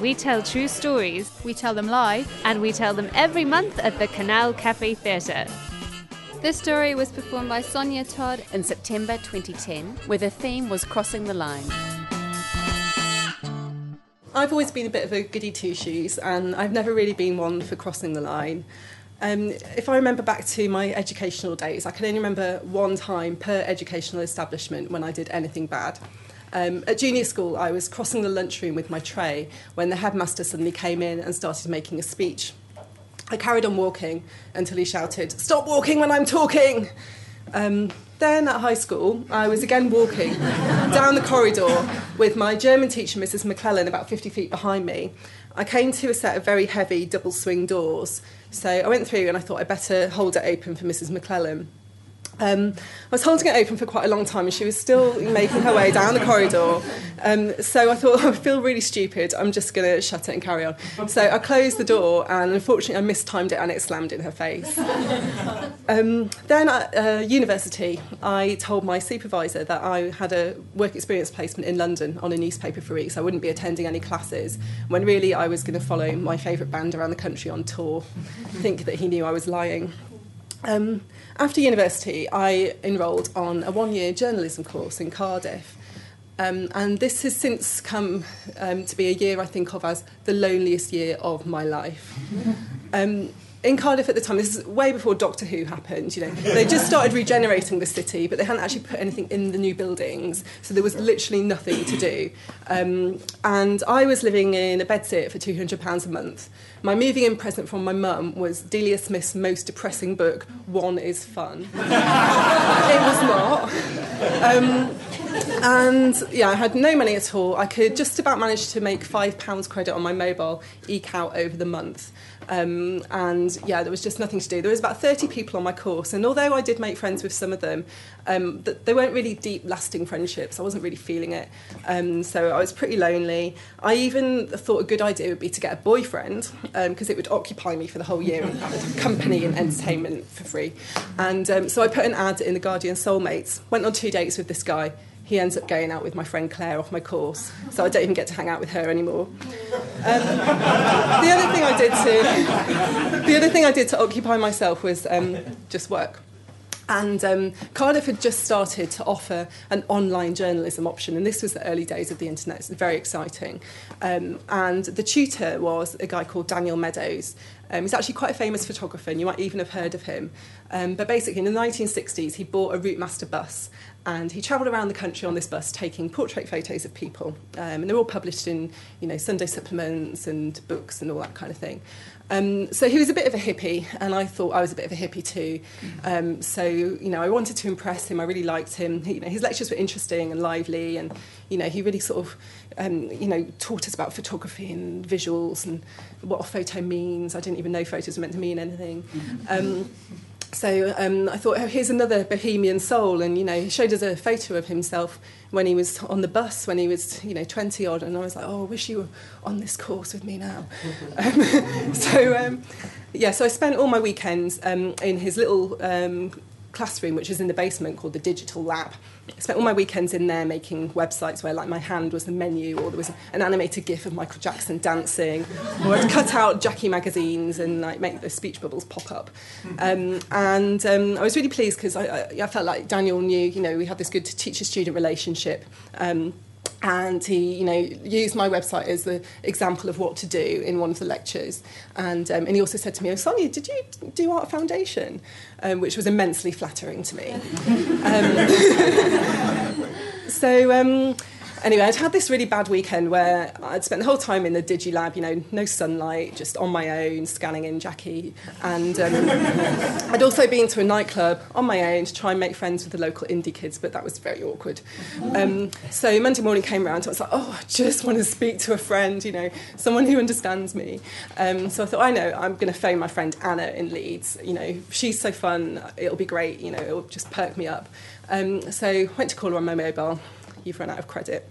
We tell true stories We tell them live. and we tell them every month at the Canal Cafe Theatre. This story was performed by Sonia Todd. In September 2010, where the theme was crossing the line. I've always been a bit of a goody two shoes, and I've never really been one for crossing the line. Um, if I remember back to my educational days, I can only remember one time per educational establishment when I did anything bad. Um, at junior school, I was crossing the lunchroom with my tray when the headmaster suddenly came in and started making a speech. I carried on walking until he shouted, Stop walking when I'm talking! Um, then at high school, I was again walking down the corridor with my German teacher, Mrs. McClellan, about 50 feet behind me. I came to a set of very heavy double swing doors, so I went through and I thought I'd better hold it open for Mrs. McClellan. Um, I was holding it open for quite a long time and she was still making her way down the corridor. Um, so I thought, I feel really stupid, I'm just going to shut it and carry on. So I closed the door and unfortunately I mistimed it and it slammed in her face. Um, then at uh, university, I told my supervisor that I had a work experience placement in London on a newspaper for weeks. I wouldn't be attending any classes when really I was going to follow my favourite band around the country on tour. I think that he knew I was lying. Um, after university, I enrolled on a one year journalism course in Cardiff. Um, and this has since come um, to be a year I think of as the loneliest year of my life. Um, in Cardiff at the time, this is way before Doctor Who happened, you know, they just started regenerating the city, but they hadn't actually put anything in the new buildings, so there was literally nothing to do. Um, and I was living in a bedsit for £200 a month. My moving in present from my mum was Delia Smith's most depressing book, One is Fun. it was not. Um, and yeah, I had no money at all. I could just about manage to make five pounds credit on my mobile, eke out over the month. Um, and yeah, there was just nothing to do. There was about 30 people on my course, and although I did make friends with some of them, um, th- they weren't really deep, lasting friendships. I wasn't really feeling it. Um, so I was pretty lonely. I even thought a good idea would be to get a boyfriend because it would occupy me for the whole year company and entertainment for free. And um, so I put an ad in the Guardian Soulmates, went on two dates with this guy. He ends up going out with my friend Claire off my course, so I don't even get to hang out with her anymore. Um, the other thing I did to the other thing I did to occupy myself was um, just work. And um, Cardiff had just started to offer an online journalism option, and this was the early days of the internet. It's very exciting. Um, and the tutor was a guy called Daniel Meadows. Um, he's actually quite a famous photographer, and you might even have heard of him. Um, but basically, in the 1960s, he bought a Routemaster bus, and he travelled around the country on this bus taking portrait photos of people. Um, and they're all published in, you know, Sunday supplements and books and all that kind of thing. Um, so he was a bit of a hippie, and I thought I was a bit of a hippie too. Um, so you know, I wanted to impress him. I really liked him. He, you know, his lectures were interesting and lively, and you know, he really sort of, um, you know, taught us about photography and visuals and what a photo means. I didn't even know photos were meant to mean anything. So um, I thought, oh, here's another bohemian soul, and you know, he showed us a photo of himself when he was on the bus when he was, you know, 20 odd, and I was like, oh, I wish you were on this course with me now. um, so um, yeah, so I spent all my weekends um, in his little um, classroom, which was in the basement, called the Digital Lab. I spent all my weekends in there making websites where, like, my hand was the menu, or there was an animated GIF of Michael Jackson dancing, or I'd cut out Jackie magazines and like make the speech bubbles pop up. Um, and um, I was really pleased because I, I, I felt like Daniel knew, you know, we had this good teacher-student relationship. Um, and he you know used my website as the example of what to do in one of the lectures. And um, and he also said to me oh Sonia did you do art foundation? Um, which was immensely flattering to me. Um, so um, anyway, I'd had this really bad weekend where I'd spent the whole time in the DigiLab, you know, no sunlight, just on my own, scanning in Jackie. And um, I'd also been to a nightclub on my own to try and make friends with the local indie kids, but that was very awkward. Um, so Monday morning came around, and I was like, oh, I just want to speak to a friend, you know, someone who understands me. Um, so I thought, I know, I'm going to phone my friend Anna in Leeds. You know, she's so fun, it'll be great, you know, it'll just perk me up. Um, so I went to call her on my mobile. You've run out of credit.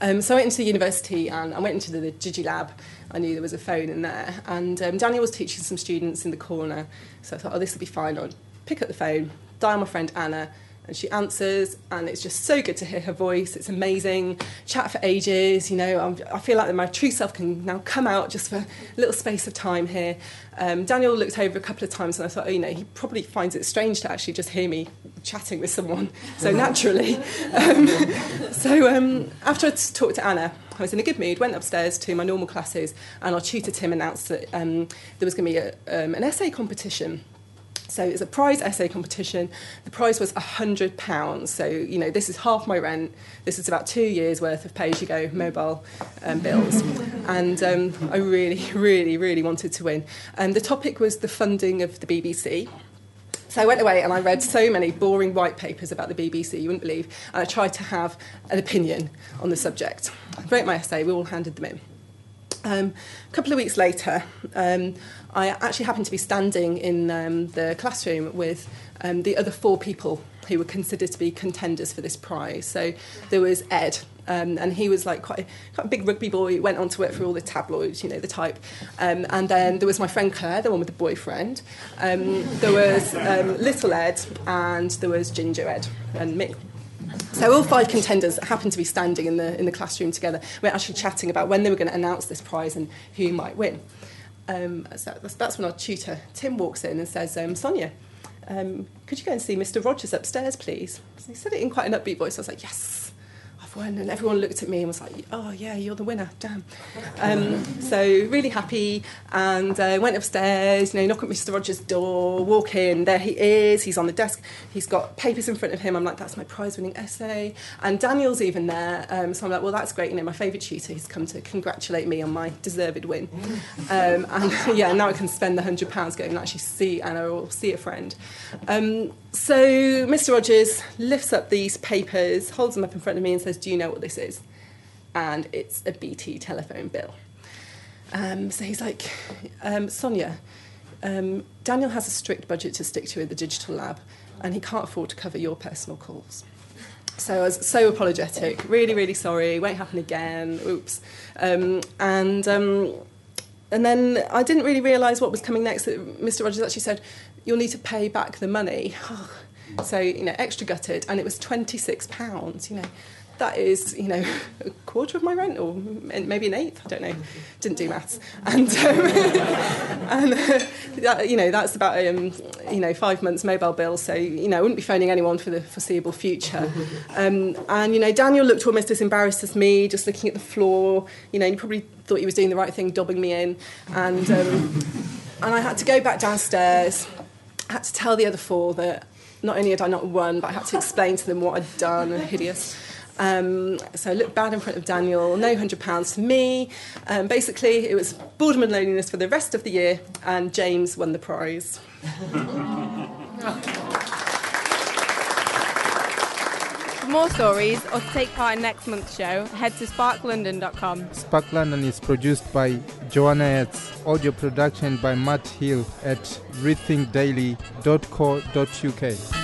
Um, so I went into the university and I went into the, the DigiLab. I knew there was a phone in there. And um, Daniel was teaching some students in the corner. So I thought, oh, this will be fine. I'll pick up the phone, dial my friend Anna, and she answers and it's just so good to hear her voice. It's amazing. Chat for ages you know I'm, i feel like my true self can now come out just for a little space of time here. Um, daniel looked over a couple of times and i thought oh, you know he probably finds it strange to actually just hear me chatting with someone. So naturally. Um, so um, after i talked to anna I was in a good mood, went upstairs to my normal classes, and our tutor Tim announced that um, there was going to be a, um, an essay competition so it's a prize essay competition. The prize was £100. So, you know, this is half my rent. This is about two years' worth of pay as you go mobile um, bills. and um, I really, really, really wanted to win. And um, the topic was the funding of the BBC. So I went away and I read so many boring white papers about the BBC, you wouldn't believe. And I tried to have an opinion on the subject. I wrote my essay, we all handed them in. Um, a couple of weeks later, um, I actually happened to be standing in um, the classroom with um, the other four people who were considered to be contenders for this prize. So there was Ed, um, and he was like quite a, quite a big rugby boy, went on to work for all the tabloids, you know, the type. Um, and then there was my friend Claire, the one with the boyfriend. Um, there was um, Little Ed, and there was Ginger Ed, and me. So all five contenders happened to be standing in the in the classroom together. We're actually chatting about when they were going to announce this prize and who might win. Um, so that's, that's when our tutor Tim walks in and says, um, "Sonia, um, could you go and see Mr. Rogers upstairs, please?" So he said it in quite an upbeat voice. I was like, "Yes." Won, and everyone looked at me and was like, "Oh yeah, you're the winner, damn." Um, so really happy, and uh, went upstairs. You know, knock at Mr. Rogers' door, walk in. There he is. He's on the desk. He's got papers in front of him. I'm like, "That's my prize-winning essay." And Daniel's even there. Um, so I'm like, "Well, that's great. You know, my favourite tutor. He's come to congratulate me on my deserved win." Um, and yeah, now I can spend the hundred pounds going and actually see Anna or see a friend. Um, so Mr. Rogers lifts up these papers, holds them up in front of me, and says, Do you know what this is? And it's a BT telephone bill. Um, so he's like, um, Sonia, um, Daniel has a strict budget to stick to in the digital lab, and he can't afford to cover your personal calls. So I was so apologetic, really, really sorry, won't happen again, oops. Um, and, um, and then I didn't really realise what was coming next. Mr. Rogers actually said, you'll need to pay back the money. so, you know, extra gutted. And it was £26, you know. That is, you know, a quarter of my rent, or maybe an eighth. I don't know. Didn't do maths, and um, and uh, that, you know that's about um, you know five months mobile bill. So you know I wouldn't be phoning anyone for the foreseeable future. Um, and you know Daniel looked almost as embarrassed as me, just looking at the floor. You know he probably thought he was doing the right thing, dobbing me in, and um, and I had to go back downstairs I had to tell the other four that not only had I not won, but I had to explain to them what I'd done, hideous. Um, so I looked bad in front of Daniel, no £100 to me. Um, basically, it was boredom and loneliness for the rest of the year, and James won the prize. For more stories or to take part in next month's show, head to sparklondon.com. Spark London is produced by Joanna Etz, audio production by Matt Hill at rethinkdaily.co.uk.